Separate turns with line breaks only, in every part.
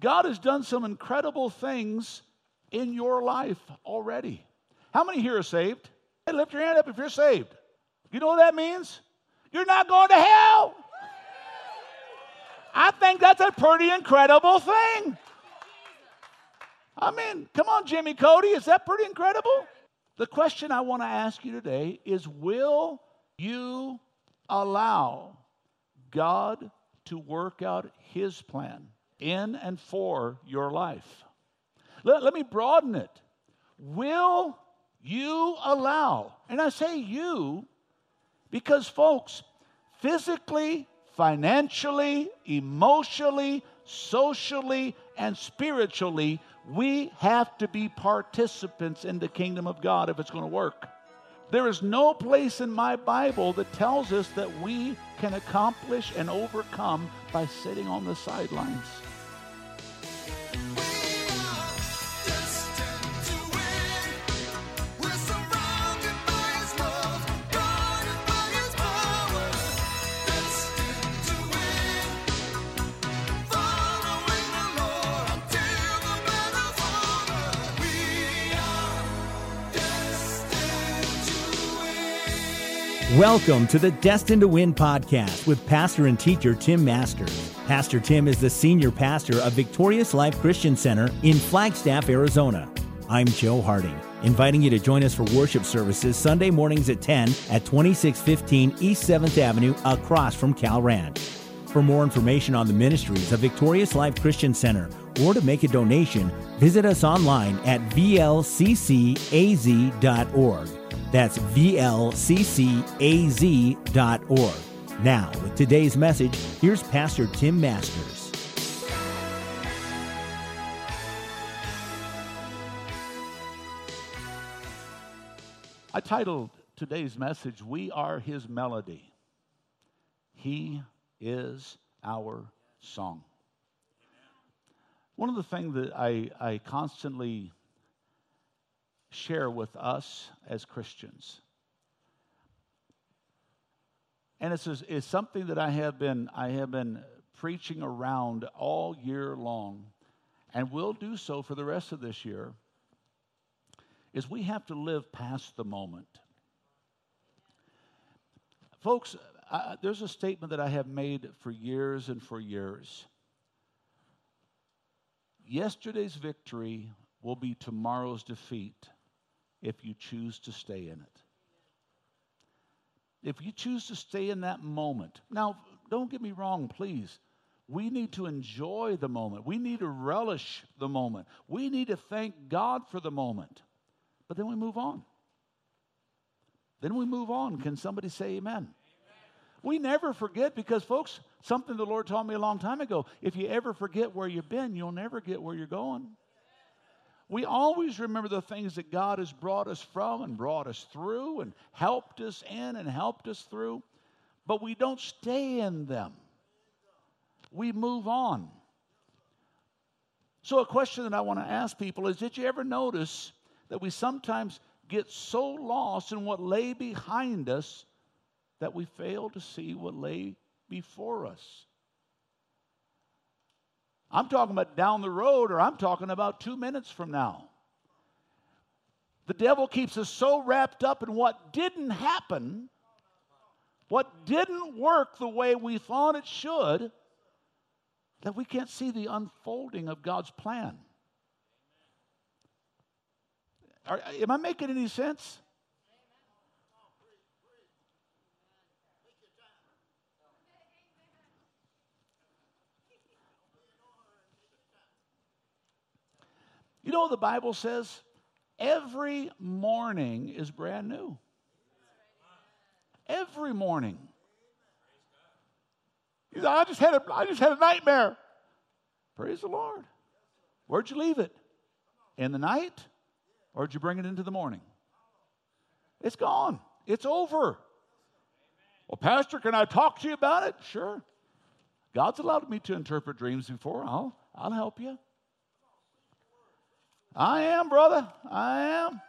God has done some incredible things in your life already. How many here are saved? Hey, lift your hand up if you're saved. You know what that means? You're not going to hell. I think that's a pretty incredible thing. I mean, come on, Jimmy Cody, is that pretty incredible? The question I want to ask you today is Will you allow God to work out His plan in and for your life? Let, let me broaden it. Will you allow, and I say you because, folks, physically, financially, emotionally, socially, and spiritually, we have to be participants in the kingdom of God if it's going to work. There is no place in my Bible that tells us that we can accomplish and overcome by sitting on the sidelines.
Welcome to the Destined to Win podcast with pastor and teacher Tim Masters. Pastor Tim is the senior pastor of Victorious Life Christian Center in Flagstaff, Arizona. I'm Joe Harding, inviting you to join us for worship services Sunday mornings at 10 at 2615 East 7th Avenue across from Cal Ranch. For more information on the ministries of Victorious Life Christian Center or to make a donation, visit us online at vlccaz.org. That's VLCCAZ.org. Now, with today's message, here's Pastor Tim Masters.
I titled today's message, We Are His Melody. He is our song. One of the things that I, I constantly share with us as Christians. And it's, it's something that I have been I have been preaching around all year long, and will do so for the rest of this year. Is we have to live past the moment, folks. Uh, there's a statement that I have made for years and for years. Yesterday's victory will be tomorrow's defeat if you choose to stay in it. If you choose to stay in that moment. Now, don't get me wrong, please. We need to enjoy the moment. We need to relish the moment. We need to thank God for the moment. But then we move on. Then we move on. Can somebody say amen? amen? We never forget because, folks, something the Lord taught me a long time ago if you ever forget where you've been, you'll never get where you're going. We always remember the things that God has brought us from and brought us through and helped us in and helped us through, but we don't stay in them. We move on. So, a question that I want to ask people is Did you ever notice that we sometimes get so lost in what lay behind us that we fail to see what lay before us? I'm talking about down the road, or I'm talking about two minutes from now. The devil keeps us so wrapped up in what didn't happen, what didn't work the way we thought it should, that we can't see the unfolding of God's plan. Are, am I making any sense? You know what the Bible says? Every morning is brand new. Every morning. I just had a, I just had a nightmare. Praise the Lord. Where'd you leave it? In the night? Or did you bring it into the morning? It's gone. It's over. Well, Pastor, can I talk to you about it? Sure. God's allowed me to interpret dreams before. I'll, I'll help you. I am, brother. I am.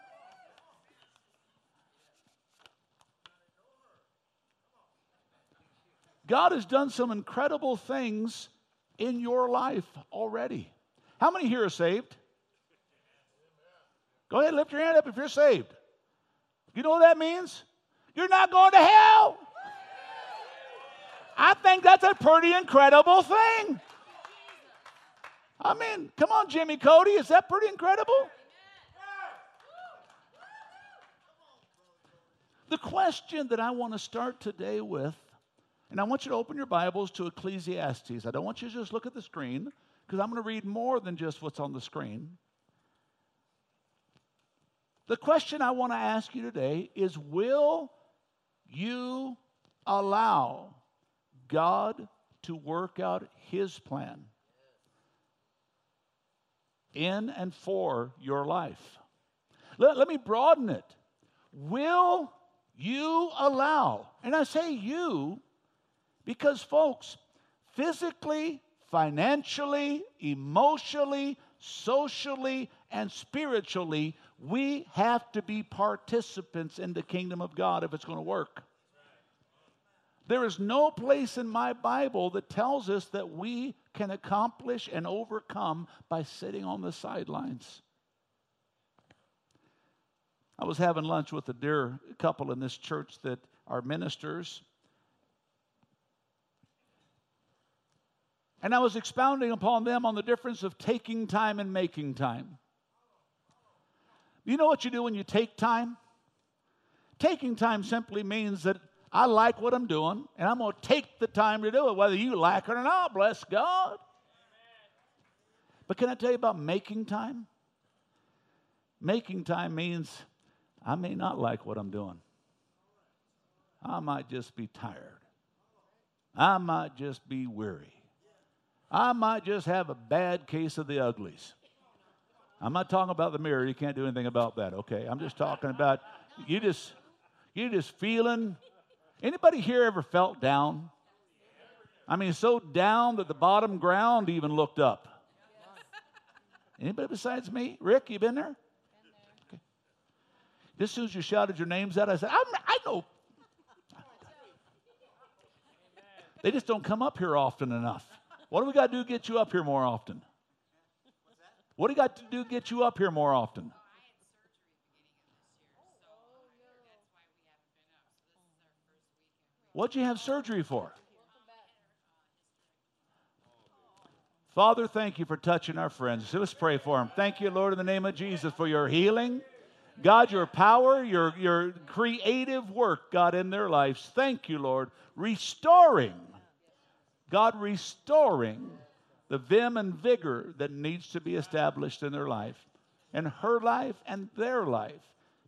God has done some incredible things in your life already. How many here are saved? Go ahead, lift your hand up if you're saved. You know what that means? You're not going to hell. I think that's a pretty incredible thing. I mean, come on, Jimmy Cody, is that pretty incredible? The question that I want to start today with, and I want you to open your Bibles to Ecclesiastes. I don't want you to just look at the screen, because I'm going to read more than just what's on the screen. The question I want to ask you today is Will you allow God to work out His plan in and for your life? Let, let me broaden it. Will you allow, and I say you because, folks, physically, financially, emotionally, socially, and spiritually, we have to be participants in the kingdom of God if it's going to work. There is no place in my Bible that tells us that we can accomplish and overcome by sitting on the sidelines. I was having lunch with a dear couple in this church that are ministers. And I was expounding upon them on the difference of taking time and making time. You know what you do when you take time? Taking time simply means that I like what I'm doing and I'm going to take the time to do it, whether you like it or not. Bless God. But can I tell you about making time? Making time means I may not like what I'm doing. I might just be tired. I might just be weary. I might just have a bad case of the uglies. I'm not talking about the mirror. You can't do anything about that, okay? I'm just talking about you just you just feeling. Anybody here ever felt down? I mean, so down that the bottom ground even looked up. Anybody besides me? Rick, you been there? Okay. As soon as you shouted your names out, I said, i know. They just don't come up here often enough. What do we got to do to get you up here more often? What do you got to do to get you up here more often? What'd you have surgery for? Father, thank you for touching our friends. Let's pray for them. Thank you, Lord, in the name of Jesus, for your healing. God, your power, your, your creative work, God, in their lives. Thank you, Lord, restoring God restoring the vim and vigor that needs to be established in their life, in her life and their life.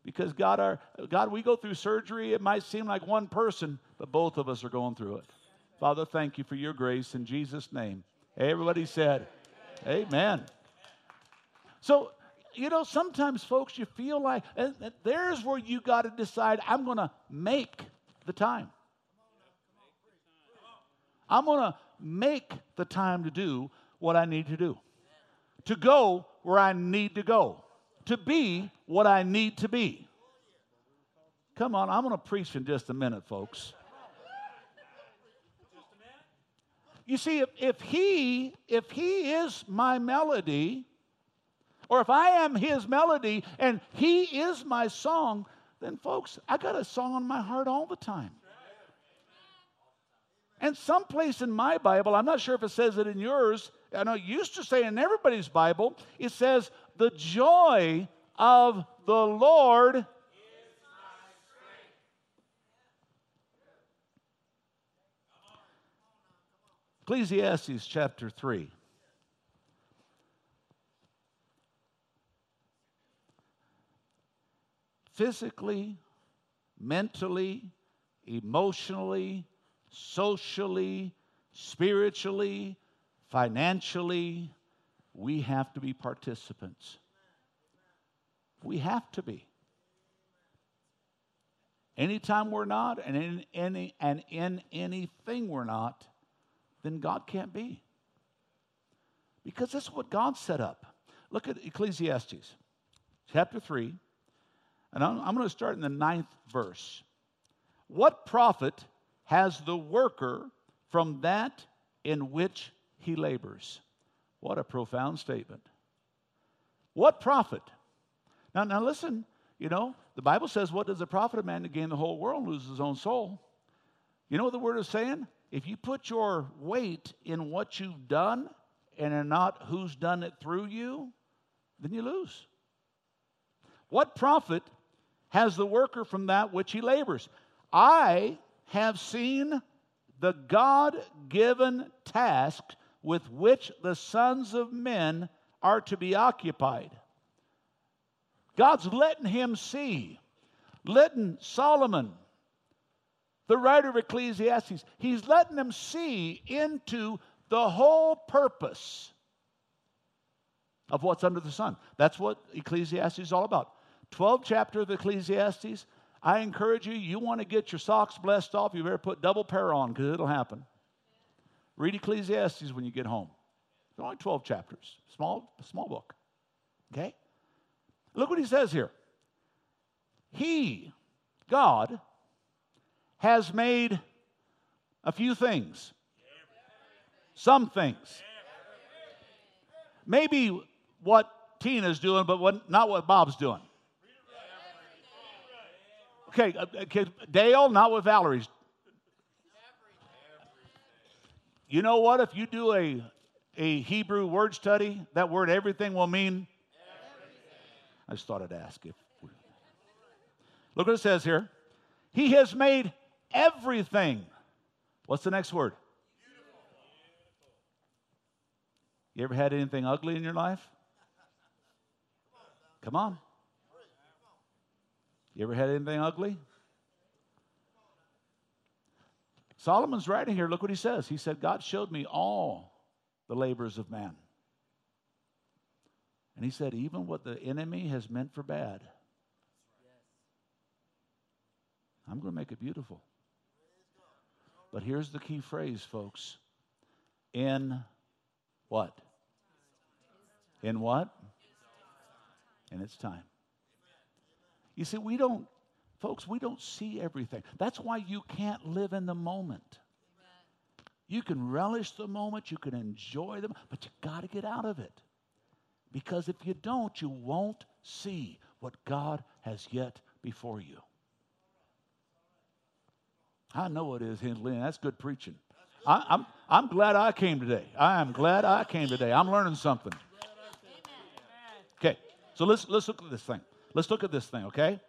Because God, our, God, we go through surgery. It might seem like one person, but both of us are going through it. Father, thank you for your grace in Jesus' name. Everybody said, Amen. Amen. So, you know, sometimes, folks, you feel like eh, eh, there's where you got to decide I'm going to make the time. I'm going to make the time to do what I need to do, to go where I need to go, to be what I need to be. Come on, I'm going to preach in just a minute, folks. You see, if, if he if he is my melody, or if I am his melody and he is my song, then folks, I got a song on my heart all the time. And someplace in my Bible, I'm not sure if it says it in yours, I know it used to say in everybody's Bible, it says, the joy of the Lord Ecclesiastes chapter 3. Physically, mentally, emotionally, socially, spiritually, financially, we have to be participants. We have to be. Anytime we're not, and in any and in anything we're not, then God can't be. Because that's what God set up. Look at Ecclesiastes chapter 3, and I'm, I'm going to start in the ninth verse. What profit has the worker from that in which he labors. What a profound statement. What profit? Now, now listen, you know, the Bible says, What does it profit a man to gain the whole world and lose his own soul? You know what the word is saying? If you put your weight in what you've done and in not who's done it through you, then you lose. What profit has the worker from that which he labors? I have seen the God given task with which the sons of men are to be occupied. God's letting him see, letting Solomon, the writer of Ecclesiastes, he's letting them see into the whole purpose of what's under the sun. That's what Ecclesiastes is all about. 12 chapter of Ecclesiastes. I encourage you, you want to get your socks blessed off, you better put double pair on because it'll happen. Read Ecclesiastes when you get home. It's only 12 chapters, small, small book. Okay? Look what he says here. He, God, has made a few things, some things. Maybe what Tina's doing, but what, not what Bob's doing. Okay, uh, okay, Dale, not what Valerie's. You know what? If you do a, a Hebrew word study, that word everything will mean. I just thought I'd ask if. Look what it says here. He has made everything. What's the next word? You ever had anything ugly in your life? Come on. You ever had anything ugly? Solomon's writing here. Look what he says. He said, God showed me all the labors of man. And he said, even what the enemy has meant for bad, I'm going to make it beautiful. But here's the key phrase, folks. In what? In what? In its time. You see, we don't, folks, we don't see everything. That's why you can't live in the moment. You can relish the moment, you can enjoy them, but you got to get out of it. Because if you don't, you won't see what God has yet before you. I know it is, Lynn. That's good preaching. I, I'm, I'm glad I came today. I am glad I came today. I'm learning something. Okay, so let's, let's look at this thing. Let's look at this thing, okay?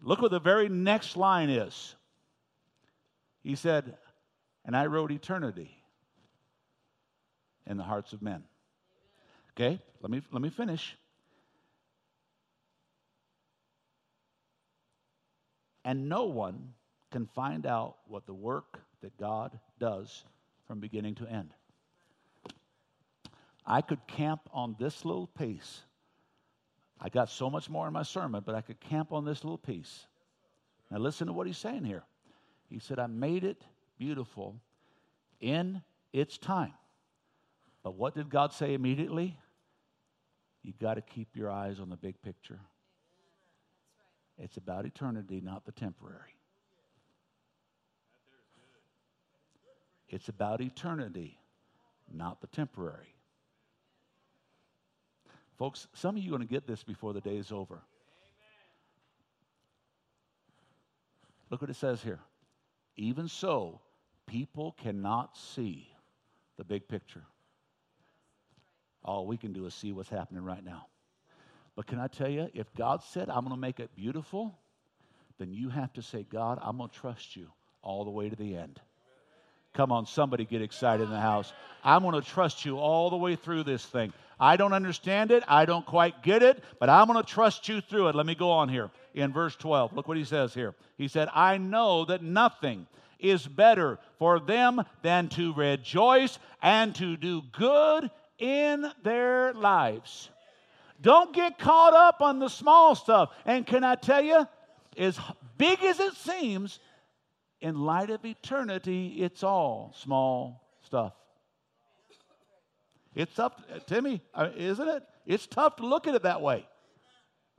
Look what the very next line is. He said, And I wrote eternity in the hearts of men. Okay, let me, let me finish. And no one can find out what the work that God does from beginning to end. I could camp on this little piece. I got so much more in my sermon, but I could camp on this little piece. Now, listen to what he's saying here. He said, I made it beautiful in its time. But what did God say immediately? You got to keep your eyes on the big picture. It's about eternity, not the temporary. It's about eternity, not the temporary. Folks, some of you are going to get this before the day is over. Look what it says here. Even so, people cannot see the big picture. All we can do is see what's happening right now. But can I tell you, if God said, I'm going to make it beautiful, then you have to say, God, I'm going to trust you all the way to the end. Come on, somebody get excited in the house. I'm going to trust you all the way through this thing. I don't understand it. I don't quite get it, but I'm going to trust you through it. Let me go on here in verse 12. Look what he says here. He said, I know that nothing is better for them than to rejoice and to do good in their lives. Don't get caught up on the small stuff. And can I tell you, as big as it seems, in light of eternity, it's all small stuff. It's tough, Timmy, uh, isn't it? It's tough to look at it that way.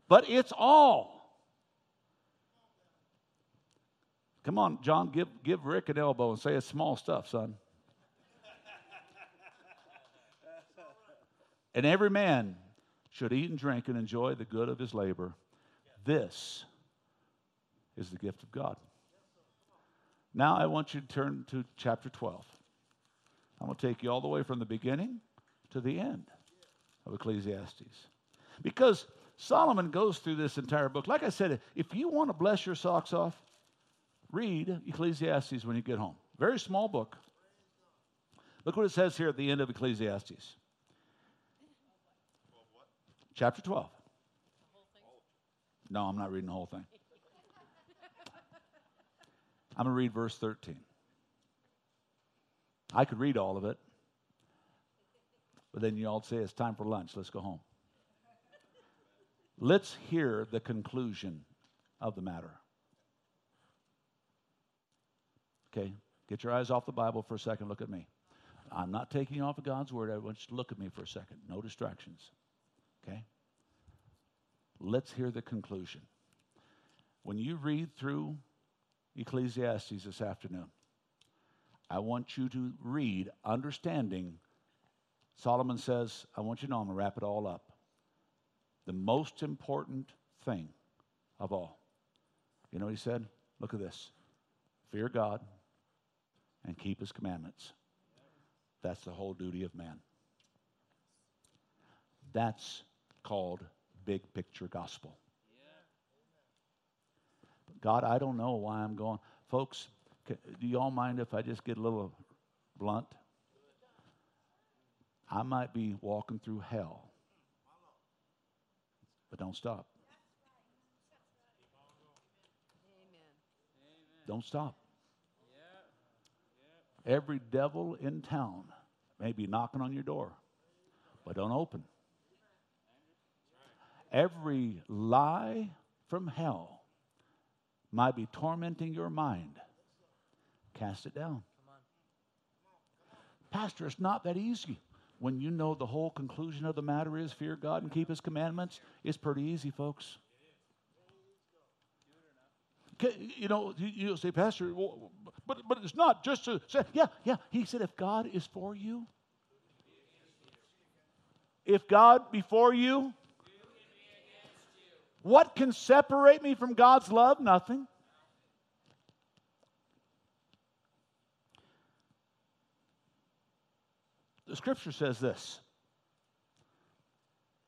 But it's all. Come on, John, give, give Rick an elbow and say it's small stuff, son. And every man should eat and drink and enjoy the good of his labor. This is the gift of God. Now I want you to turn to chapter 12. I'm going to take you all the way from the beginning to the end of Ecclesiastes. Because Solomon goes through this entire book. Like I said, if you want to bless your socks off, read Ecclesiastes when you get home. Very small book. Look what it says here at the end of Ecclesiastes. Chapter 12. No, I'm not reading the whole thing. I'm going to read verse 13. I could read all of it, but then you all say it's time for lunch. Let's go home. Let's hear the conclusion of the matter. Okay, get your eyes off the Bible for a second. Look at me. I'm not taking off of God's word. I want you to look at me for a second. No distractions. Okay? Let's hear the conclusion. When you read through Ecclesiastes this afternoon, I want you to read understanding. Solomon says, I want you to know, I'm going to wrap it all up. The most important thing of all. You know what he said? Look at this fear God and keep his commandments. That's the whole duty of man. That's called big picture gospel. God, I don't know why I'm going. Folks, do y'all mind if I just get a little blunt? I might be walking through hell, but don't stop. Don't stop. Every devil in town may be knocking on your door, but don't open. Every lie from hell might be tormenting your mind. Cast it down. Pastor, it's not that easy. When you know the whole conclusion of the matter is fear God and keep his commandments, it's pretty easy, folks. You know, you'll say, Pastor, but, but it's not just to say, yeah, yeah. He said, if God is for you, if God before you, what can separate me from God's love? Nothing. The scripture says this.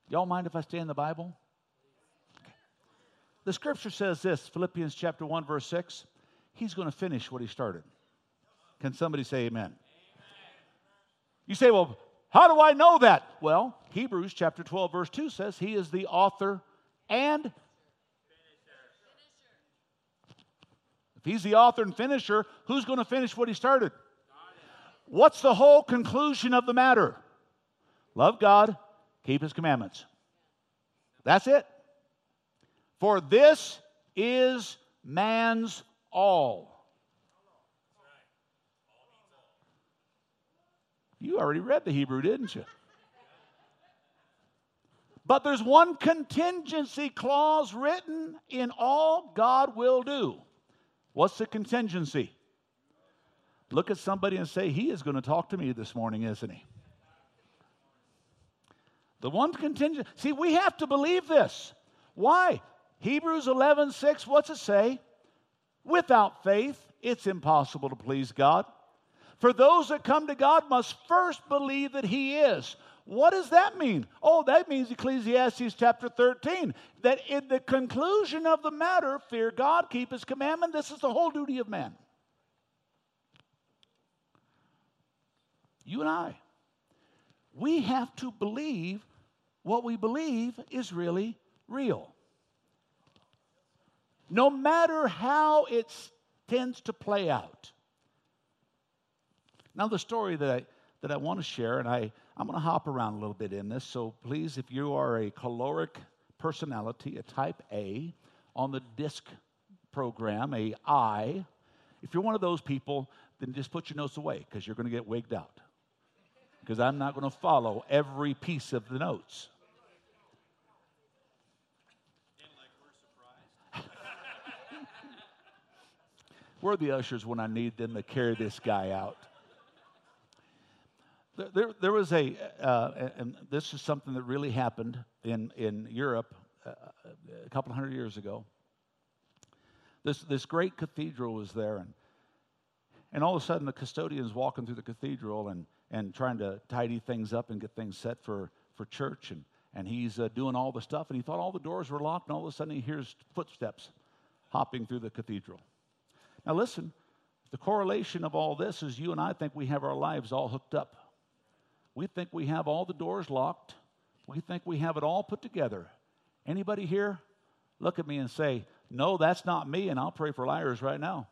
Y'all mind if I stay in the Bible? The scripture says this Philippians chapter 1, verse 6. He's going to finish what he started. Can somebody say amen? amen? You say, well, how do I know that? Well, Hebrews chapter 12, verse 2 says he is the author and If he's the author and finisher, who's going to finish what he started? What's the whole conclusion of the matter? Love God, keep his commandments. That's it. For this is man's all. You already read the Hebrew, didn't you? But there's one contingency clause written in all God will do. What's the contingency? Look at somebody and say, He is going to talk to me this morning, isn't he? The one contingent. See, we have to believe this. Why? Hebrews 11, 6, what's it say? Without faith, it's impossible to please God. For those that come to God must first believe that He is. What does that mean? Oh, that means Ecclesiastes chapter 13, that in the conclusion of the matter, fear God, keep His commandment. This is the whole duty of man. You and I, we have to believe what we believe is really real. No matter how it tends to play out. Now, the story that I, that I want to share, and I, I'm going to hop around a little bit in this. So please, if you are a choleric personality, a type A, on the DISC program, a I, if you're one of those people, then just put your notes away because you're going to get wigged out. Because I'm not going to follow every piece of the notes. Where are the ushers when I need them to carry this guy out? There, there was a, uh, and this is something that really happened in, in Europe uh, a couple hundred years ago. This, this great cathedral was there, and, and all of a sudden the custodian's walking through the cathedral and, and trying to tidy things up and get things set for, for church. And, and he's uh, doing all the stuff, and he thought all the doors were locked, and all of a sudden he hears footsteps hopping through the cathedral. Now, listen, the correlation of all this is you and I think we have our lives all hooked up. We think we have all the doors locked. We think we have it all put together. Anybody here look at me and say, No, that's not me, and I'll pray for liars right now.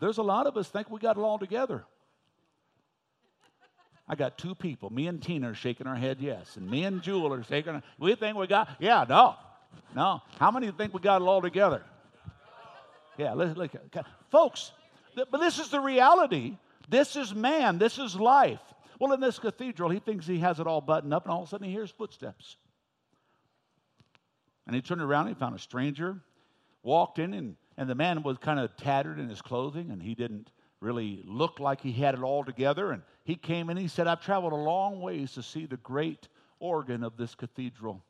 There's a lot of us think we got it all together. I got two people. Me and Tina are shaking our head yes, and me and Jewel are shaking. Our, we think we got. Yeah, no, no. How many think we got it all together? Yeah, look, look, folks. Th- but this is the reality. This is man. This is life. Well, in this cathedral, he thinks he has it all buttoned up, and all of a sudden he hears footsteps. And he turned around he found a stranger, walked in, and, and the man was kind of tattered in his clothing, and he didn't really look like he had it all together. And he came in, he said, I've traveled a long ways to see the great organ of this cathedral.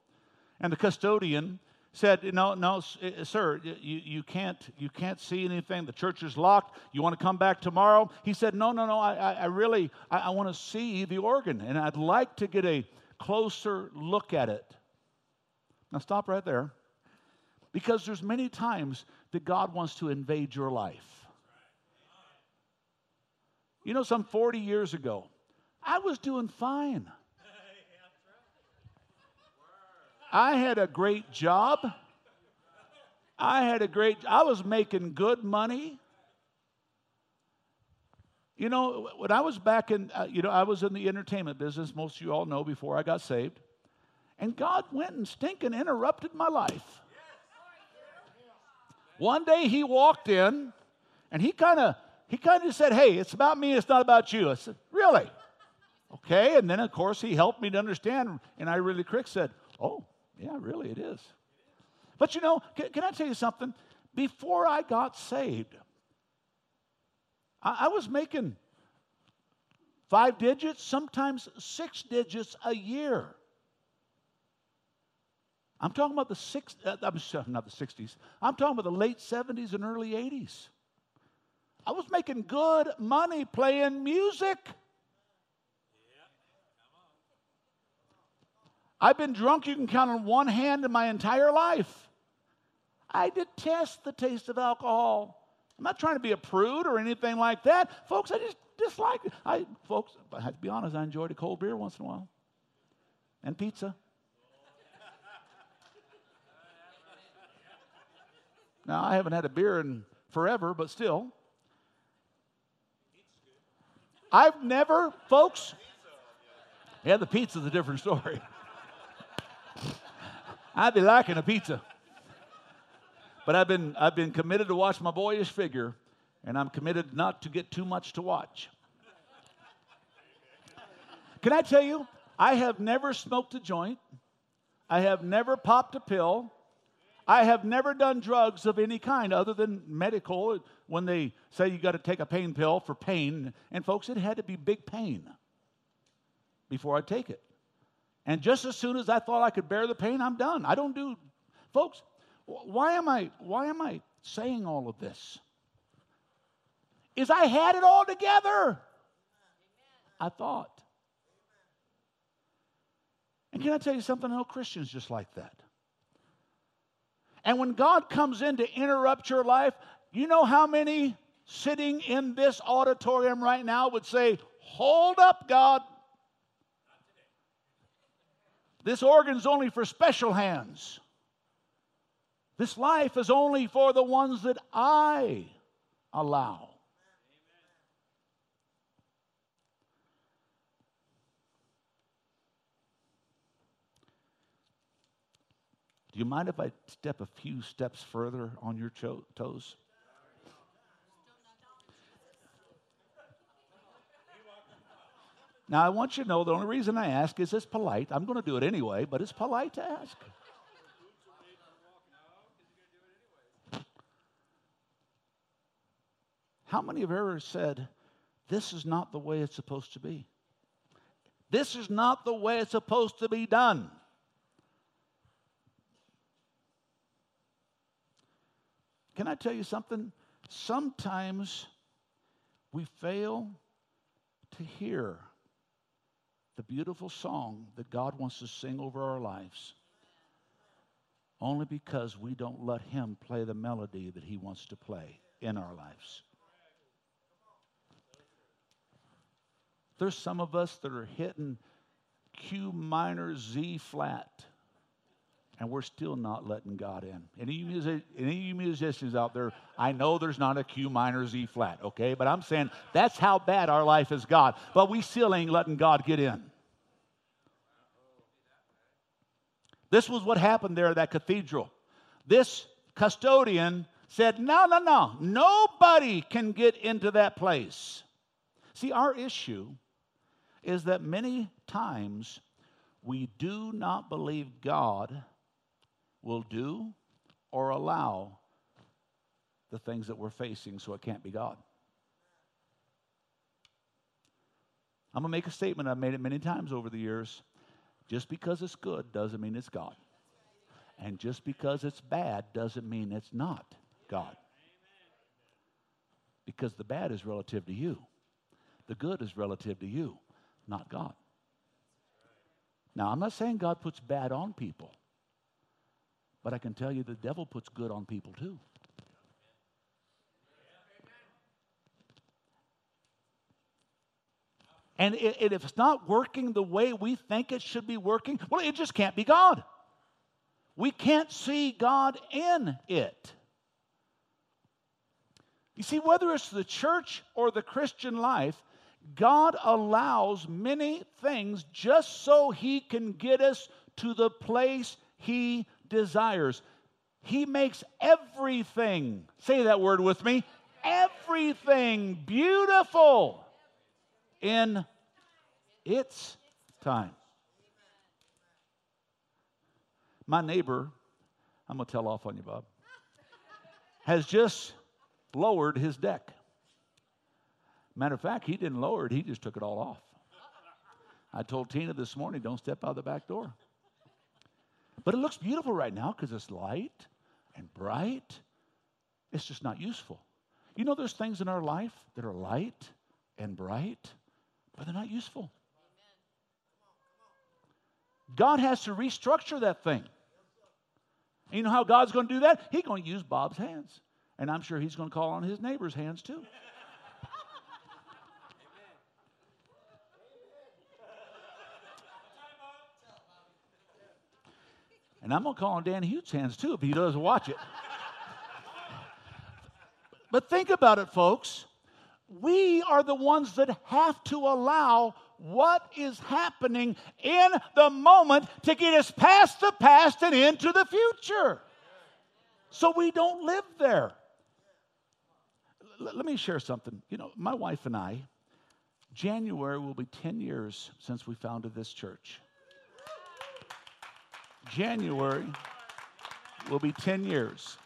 And the custodian said, No, no, eh, sir, you, you, can't, you can't see anything. The church is locked. You want to come back tomorrow? He said, No, no, no, I, I really, I, I want to see the organ, and I'd like to get a closer look at it. Now, stop right there. Because there's many times that God wants to invade your life. You know, some 40 years ago, I was doing fine. I had a great job. I had a great, I was making good money. You know, when I was back in, uh, you know, I was in the entertainment business, most of you all know before I got saved. And God went and stinking interrupted my life. One day he walked in and he kind of he kind of said, Hey, it's about me, it's not about you. I said, Really? Okay. And then, of course, he helped me to understand. And I really quick said, Oh, yeah, really, it is. But you know, can, can I tell you something? Before I got saved, I, I was making five digits, sometimes six digits a year. I'm talking about the six, uh, I'm sorry, not the 60s. I'm talking about the late 70s and early 80s. I was making good money playing music. I've been drunk, you can count on one hand in my entire life. I detest the taste of alcohol. I'm not trying to be a prude or anything like that. Folks, I just dislike it. I, folks, I have to be honest, I enjoyed a cold beer once in a while and pizza. now, I haven't had a beer in forever, but still. I've never, folks, yeah, the pizza's a different story. I'd be liking a pizza. But I've been, I've been committed to watch my boyish figure, and I'm committed not to get too much to watch. Can I tell you, I have never smoked a joint. I have never popped a pill. I have never done drugs of any kind other than medical when they say you got to take a pain pill for pain. And folks, it had to be big pain before I take it. And just as soon as I thought I could bear the pain, I'm done. I don't do, folks. Why am I? Why am I saying all of this? Is I had it all together. I thought. And can I tell you something? No Christians just like that. And when God comes in to interrupt your life, you know how many sitting in this auditorium right now would say, Hold up, God. This organ's only for special hands. This life is only for the ones that I allow. Do you mind if I step a few steps further on your cho- toes? Now, I want you to know the only reason I ask is it's polite. I'm going to do it anyway, but it's polite to ask. How many have ever said, this is not the way it's supposed to be. This is not the way it's supposed to be done. Can I tell you something? Sometimes we fail to hear the beautiful song that God wants to sing over our lives only because we don't let Him play the melody that He wants to play in our lives. There's some of us that are hitting Q minor, Z flat, and we're still not letting God in. Any music, any of you musicians out there, I know there's not a Q minor, Z flat, okay? But I'm saying that's how bad our life is God. But we still ain't letting God get in. This was what happened there at that cathedral. This custodian said, No, no, no, nobody can get into that place. See, our issue is that many times we do not believe God will do or allow the things that we're facing, so it can't be God. I'm going to make a statement. I've made it many times over the years. Just because it's good doesn't mean it's God. And just because it's bad doesn't mean it's not God. Because the bad is relative to you, the good is relative to you, not God. Now, I'm not saying God puts bad on people, but I can tell you the devil puts good on people too. And if it's not working the way we think it should be working, well, it just can't be God. We can't see God in it. You see, whether it's the church or the Christian life, God allows many things just so He can get us to the place He desires. He makes everything, say that word with me, everything beautiful in its time. My neighbor, I'm going to tell off on you, Bob, has just lowered his deck. Matter of fact, he didn't lower it, he just took it all off. I told Tina this morning, don't step out the back door. But it looks beautiful right now because it's light and bright. It's just not useful. You know, there's things in our life that are light and bright, but they're not useful. God has to restructure that thing. And you know how God's going to do that? He's going to use Bob's hands. And I'm sure he's going to call on his neighbor's hands too. And I'm going to call on Dan Hugh's hands too if he doesn't watch it. but think about it, folks. We are the ones that have to allow what is happening in the moment to get us past the past and into the future. So we don't live there. L- let me share something. You know, my wife and I, January will be 10 years since we founded this church. January will be 10 years.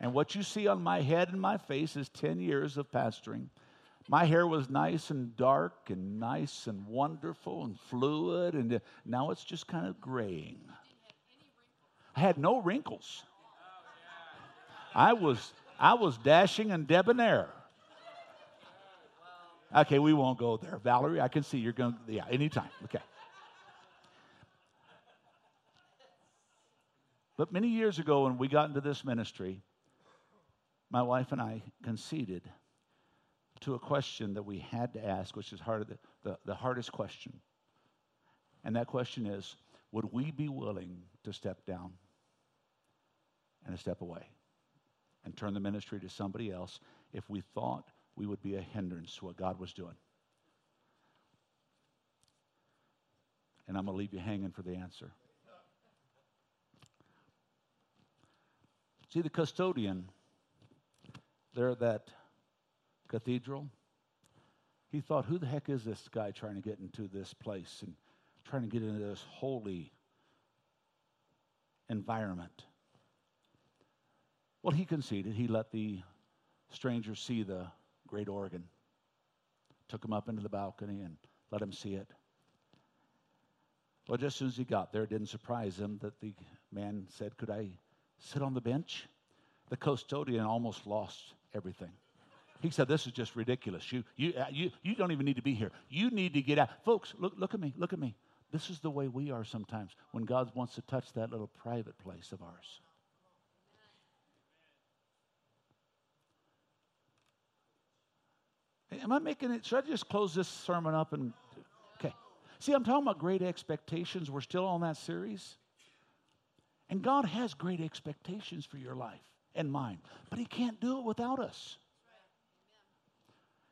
And what you see on my head and my face is 10 years of pastoring. My hair was nice and dark and nice and wonderful and fluid, and uh, now it's just kind of graying. I had no wrinkles. I was, I was dashing and debonair. Okay, we won't go there. Valerie, I can see you're going, yeah, anytime. Okay. But many years ago, when we got into this ministry, my wife and I conceded to a question that we had to ask, which is hard, the, the, the hardest question. And that question is would we be willing to step down and to step away and turn the ministry to somebody else if we thought we would be a hindrance to what God was doing? And I'm going to leave you hanging for the answer. See, the custodian there at that cathedral, he thought, who the heck is this guy trying to get into this place and trying to get into this holy environment? Well, he conceded. He let the stranger see the great organ, took him up into the balcony and let him see it. Well, just as soon as he got there, it didn't surprise him that the man said, Could I sit on the bench? The custodian almost lost everything. He said, This is just ridiculous. You, you, uh, you, you don't even need to be here. You need to get out. Folks, look, look at me. Look at me. This is the way we are sometimes when God wants to touch that little private place of ours. Am I making it? Should I just close this sermon up and. Okay. See, I'm talking about great expectations. We're still on that series. And God has great expectations for your life and mine, but He can't do it without us.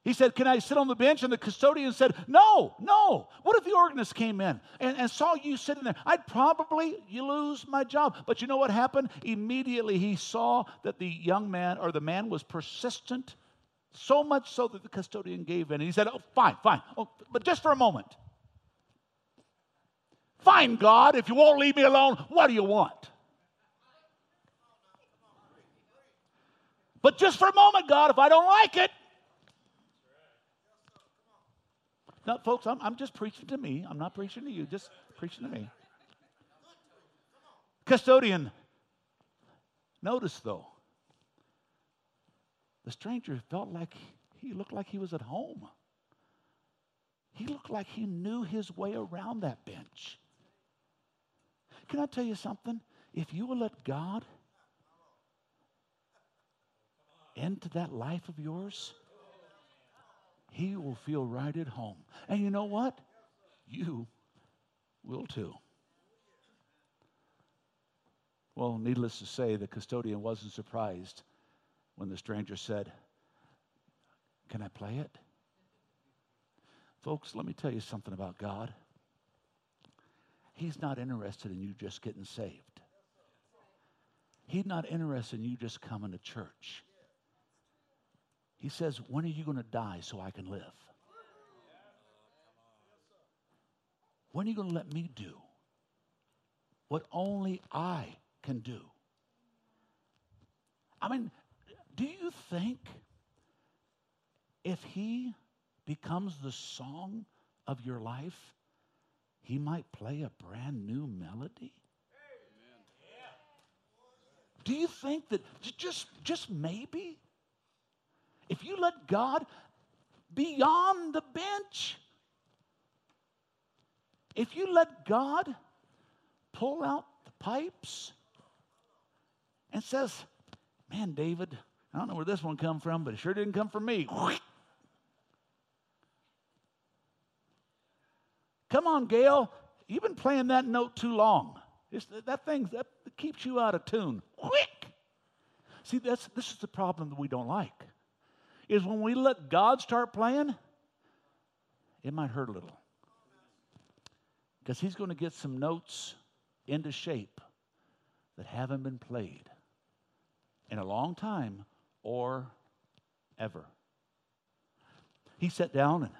He said, Can I sit on the bench? And the custodian said, No, no. What if the organist came in and, and saw you sitting there? I'd probably you lose my job. But you know what happened? Immediately he saw that the young man or the man was persistent, so much so that the custodian gave in. And he said, Oh, fine, fine. Oh, but just for a moment. Fine, God, if you won't leave me alone, what do you want? But just for a moment, God, if I don't like it, Now, folks, I'm, I'm just preaching to me. I'm not preaching to you, just preaching to me. Custodian. Notice, though, the stranger felt like he looked like he was at home. He looked like he knew his way around that bench. Can I tell you something? If you will let God into that life of yours, he will feel right at home. And you know what? You will too. Well, needless to say, the custodian wasn't surprised when the stranger said, Can I play it? Folks, let me tell you something about God. He's not interested in you just getting saved. He's not interested in you just coming to church. He says, When are you going to die so I can live? When are you going to let me do what only I can do? I mean, do you think if he becomes the song of your life, he might play a brand new melody? Do you think that just, just maybe if you let God beyond the bench, if you let God pull out the pipes and says, Man, David, I don't know where this one come from, but it sure didn't come from me. Come on, Gail. You've been playing that note too long. It's, that thing that keeps you out of tune. Quick. See, that's, this is the problem that we don't like is when we let God start playing, it might hurt a little. Because He's going to get some notes into shape that haven't been played in a long time or ever. He sat down and,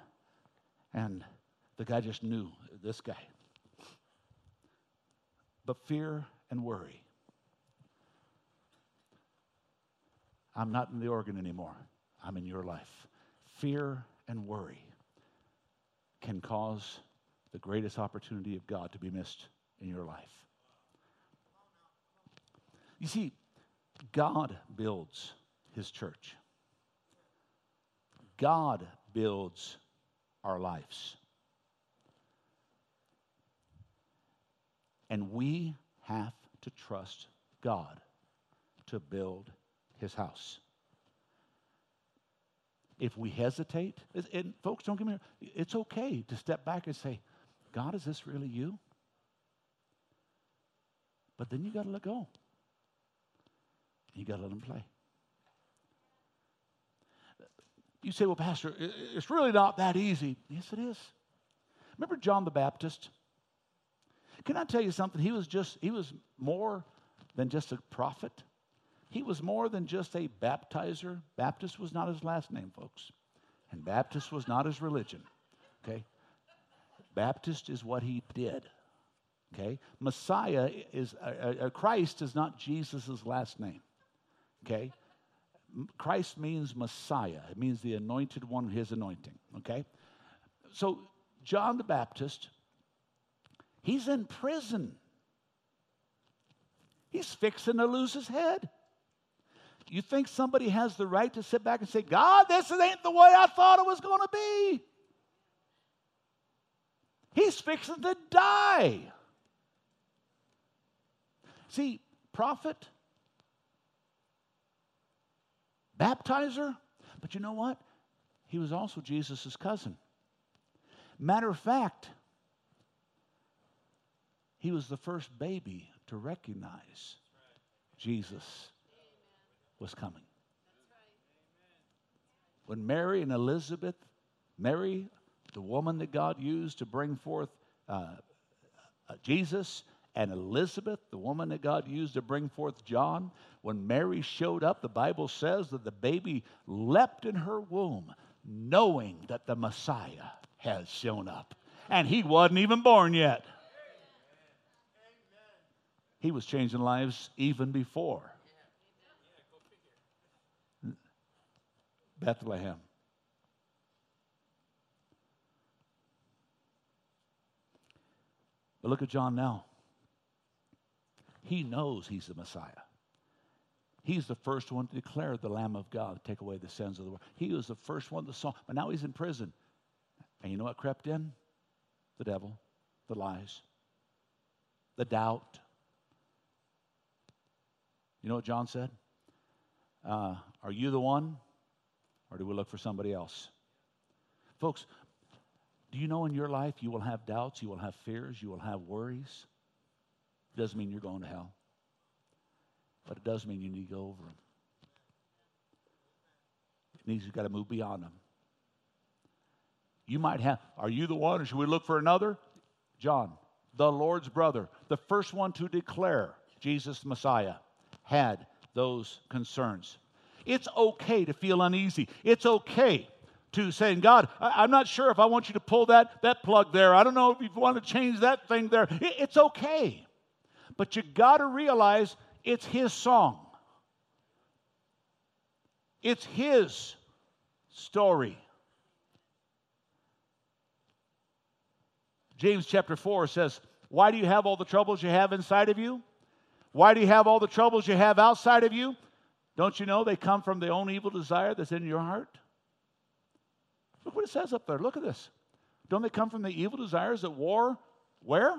and the guy just knew this guy. But fear and worry. I'm not in the organ anymore. I'm in your life. Fear and worry can cause the greatest opportunity of God to be missed in your life. You see, God builds his church. God builds our lives. And we have to trust God to build his house if we hesitate, and folks, don't get me wrong, it's okay to step back and say, God, is this really you? But then you got to let go. You got to let him play. You say, well, Pastor, it's really not that easy. Yes, it is. Remember John the Baptist? Can I tell you something? He was just, he was more than just a prophet. He was more than just a baptizer. Baptist was not his last name, folks. And Baptist was not his religion. Okay? Baptist is what he did. Okay? Messiah is, uh, uh, Christ is not Jesus' last name. Okay? Christ means Messiah. It means the anointed one, his anointing. Okay? So, John the Baptist, he's in prison. He's fixing to lose his head. You think somebody has the right to sit back and say, God, this ain't the way I thought it was going to be? He's fixing to die. See, prophet, baptizer, but you know what? He was also Jesus' cousin. Matter of fact, he was the first baby to recognize Jesus was coming. When Mary and Elizabeth, Mary, the woman that God used to bring forth uh, uh, Jesus, and Elizabeth, the woman that God used to bring forth John, when Mary showed up, the Bible says that the baby leapt in her womb, knowing that the Messiah has shown up. And he wasn't even born yet. He was changing lives even before Bethlehem. But look at John now. He knows he's the Messiah. He's the first one to declare the Lamb of God to take away the sins of the world. He was the first one to saw, but now he's in prison. And you know what crept in? The devil, the lies, the doubt. You know what John said? Uh, are you the one, or do we look for somebody else? Folks, do you know in your life you will have doubts, you will have fears, you will have worries? It doesn't mean you're going to hell, but it does mean you need to go over them. It means you've got to move beyond them. You might have, are you the one, or should we look for another? John, the Lord's brother, the first one to declare Jesus Messiah, had those concerns. It's okay to feel uneasy. It's okay to saying, God, I, am not sure if I want you to pull that, that plug there. I don't know if you want to change that thing there. It, it's okay. But you got to realize it's His song, it's His story. James chapter 4 says, Why do you have all the troubles you have inside of you? Why do you have all the troubles you have outside of you? Don't you know they come from the own evil desire that's in your heart? Look what it says up there. Look at this. Don't they come from the evil desires that war where?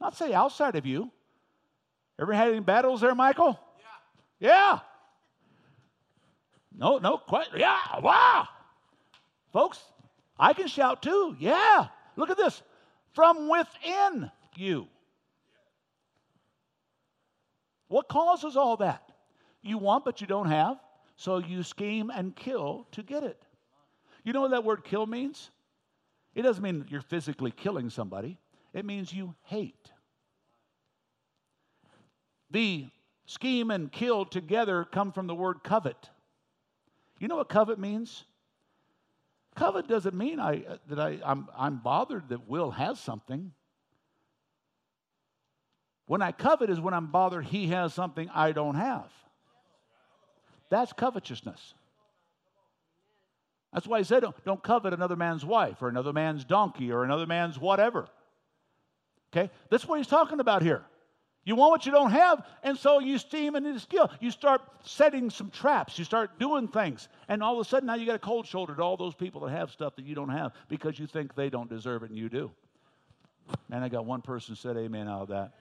Not say outside of you. Ever had any battles there, Michael? Yeah. Yeah. No, no, quite. Yeah, wow. Folks, I can shout too. Yeah. Look at this. From within you. What causes all that? You want, but you don't have, so you scheme and kill to get it. You know what that word kill means? It doesn't mean you're physically killing somebody, it means you hate. The scheme and kill together come from the word covet. You know what covet means? Covet doesn't mean I, uh, that I, I'm, I'm bothered that Will has something. When I covet is when I'm bothered he has something I don't have. That's covetousness. That's why he said, don't, don't covet another man's wife or another man's donkey or another man's whatever. Okay? That's what he's talking about here. You want what you don't have, and so you steam and the skill. You start setting some traps. You start doing things. And all of a sudden, now you got a cold shoulder to all those people that have stuff that you don't have because you think they don't deserve it and you do. And I got one person said amen out of that.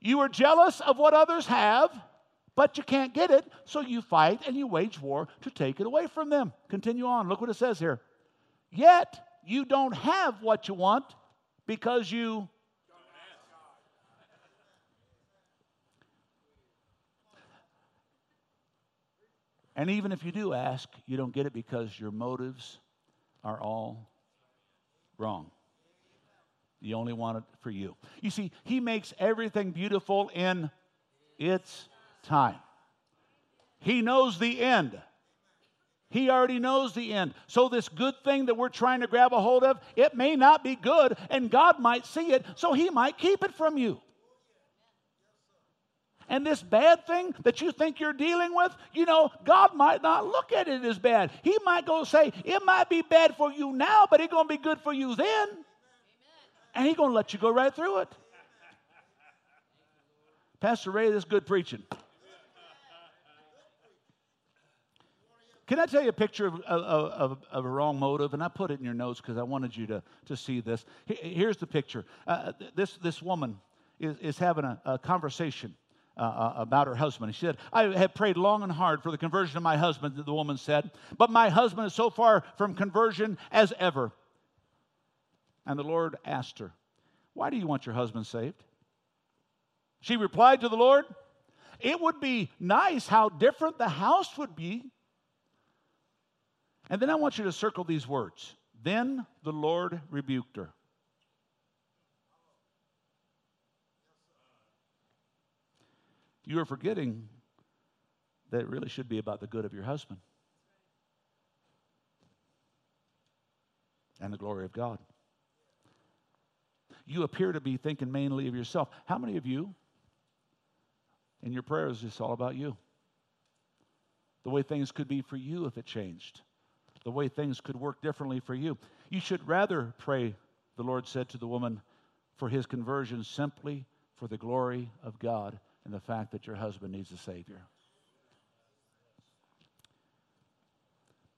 You are jealous of what others have, but you can't get it, so you fight and you wage war to take it away from them. Continue on. Look what it says here. Yet you don't have what you want because you And even if you do ask, you don't get it because your motives are all wrong. You only want it for you. You see, He makes everything beautiful in its time. He knows the end. He already knows the end. So, this good thing that we're trying to grab a hold of, it may not be good, and God might see it, so He might keep it from you. And this bad thing that you think you're dealing with, you know, God might not look at it as bad. He might go say, it might be bad for you now, but it's going to be good for you then. Amen. And He's going to let you go right through it. Pastor Ray, this is good preaching. Can I tell you a picture of, of, of, of, a wrong motive? And I put it in your notes because I wanted you to, to see this. Here's the picture. Uh, this, this woman is, is having a, a conversation uh, uh, about her husband. She said, I have prayed long and hard for the conversion of my husband, the woman said, but my husband is so far from conversion as ever. And the Lord asked her, Why do you want your husband saved? She replied to the Lord, It would be nice how different the house would be. And then I want you to circle these words. Then the Lord rebuked her. You are forgetting that it really should be about the good of your husband and the glory of God. You appear to be thinking mainly of yourself. How many of you in your prayers is all about you? The way things could be for you if it changed, the way things could work differently for you. You should rather pray, the Lord said to the woman, for his conversion simply for the glory of God and the fact that your husband needs a Savior.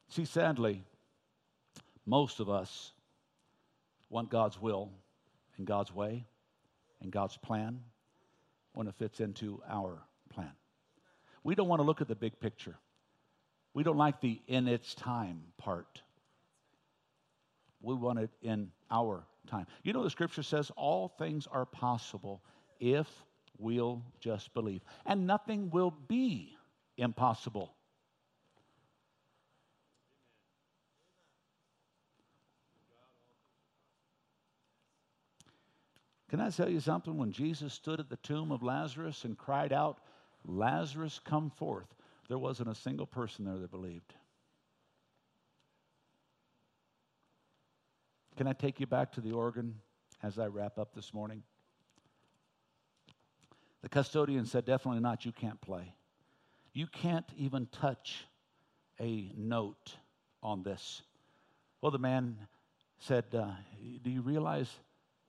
See, sadly, most of us want God's will and God's way and God's plan when it fits into our plan. We don't want to look at the big picture. We don't like the in its time part. We want it in our time. You know, the scripture says all things are possible if we'll just believe. And nothing will be impossible. Can I tell you something? When Jesus stood at the tomb of Lazarus and cried out, Lazarus, come forth, there wasn't a single person there that believed. Can I take you back to the organ as I wrap up this morning? The custodian said, Definitely not, you can't play. You can't even touch a note on this. Well, the man said, uh, Do you realize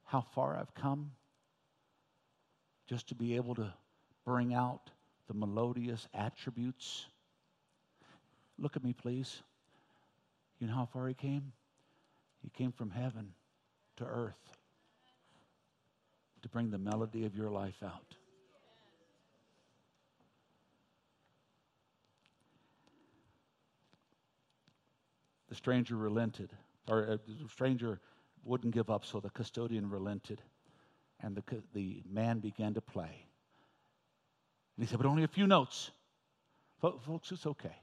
how far I've come? Just to be able to bring out the melodious attributes. Look at me, please. You know how far he came? He came from heaven to earth to bring the melody of your life out. The stranger relented, or uh, the stranger wouldn't give up, so the custodian relented, and the, the man began to play. And he said, but only a few notes. Folks, it's okay.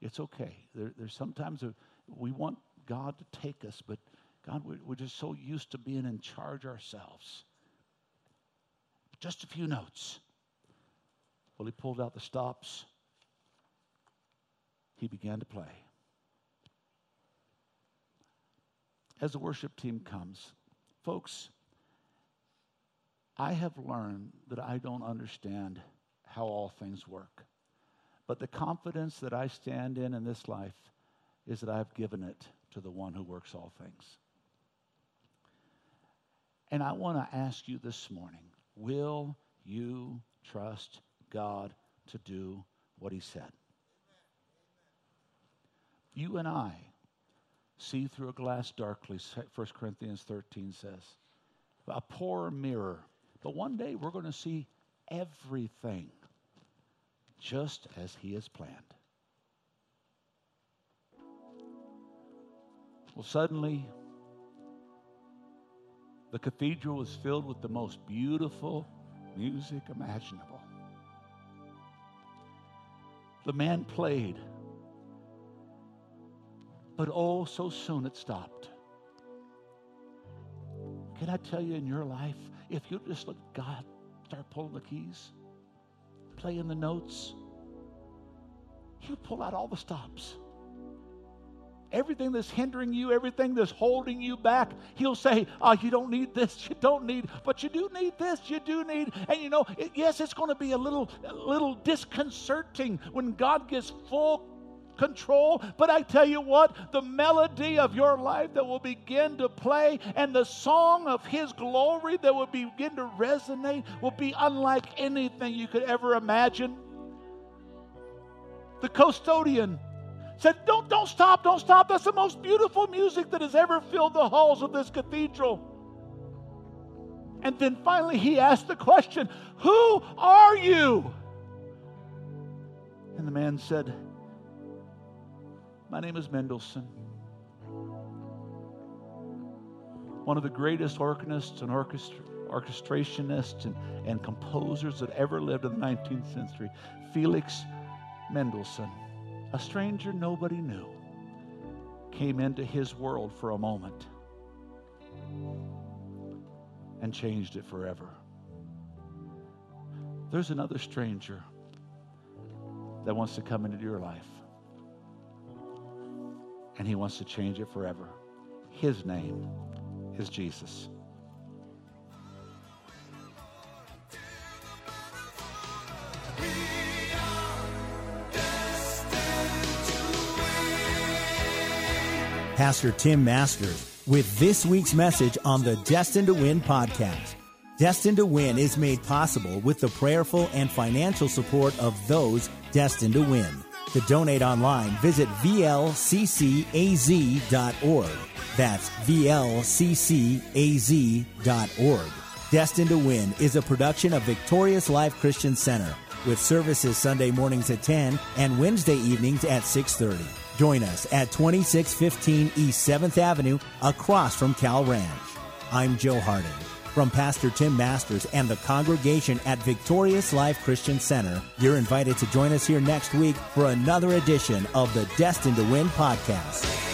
It's okay. There, there's sometimes a, we want God to take us, but God, we're, we're just so used to being in charge ourselves. Just a few notes. Well, he pulled out the stops. He began to play. as the worship team comes, folks, I have learned that I don't understand how all things work. But the confidence that I stand in in this life is that I've given it to the one who works all things. And I want to ask you this morning will you trust God to do what He said? You and I see through a glass darkly, 1 Corinthians 13 says. A poor mirror. But one day we're going to see everything just as He has planned. Well, suddenly, the cathedral was filled with the most beautiful music imaginable. The man played but oh, so soon it stopped. Can I tell you in your life, if you just let God start pulling the keys, playing the notes, He'll pull out all the stops. everything that's hindering you, everything that's holding you back, He'll say, Oh, you don't need this, you don't need, but you do need this, you do need. And you know, it, yes, it's going to be a little, a little disconcerting when God gets full control. But I tell you what, the melody of your life that will begin to play and the song of His glory that will begin to resonate will be unlike anything you could ever imagine. The custodian said, Don't, don't stop, don't stop. That's the most beautiful music that has ever filled the halls of this cathedral. And then finally he asked the question, Who are you? And the man said, my name is Mendelssohn. One of the greatest organists and orchestra, orchestrationists and, and composers that ever lived in the 19th century, Felix Mendelssohn, a stranger nobody knew, came into his world for a moment and changed it forever. There's another stranger that wants to come into your life and He wants to change it forever. His name is Jesus.
Pastor Tim Masters with this week's message on the Destined to Win podcast. Destined to Win is made possible with the prayerful and financial support of those destined to win. To donate online, visit vlccaz.org. That's vlccaz.org. Destined to Win is a production of Victorious Life Christian Center with services Sunday mornings at 10 and Wednesday evenings at 6:30. Join us at 2615 East 7th Avenue across from Cal Ranch. I'm Joe Harding from Pastor Tim Masters and the congregation at Victorious Life Christian Center. You're invited to join us here next week for another edition of the Destined to Win podcast.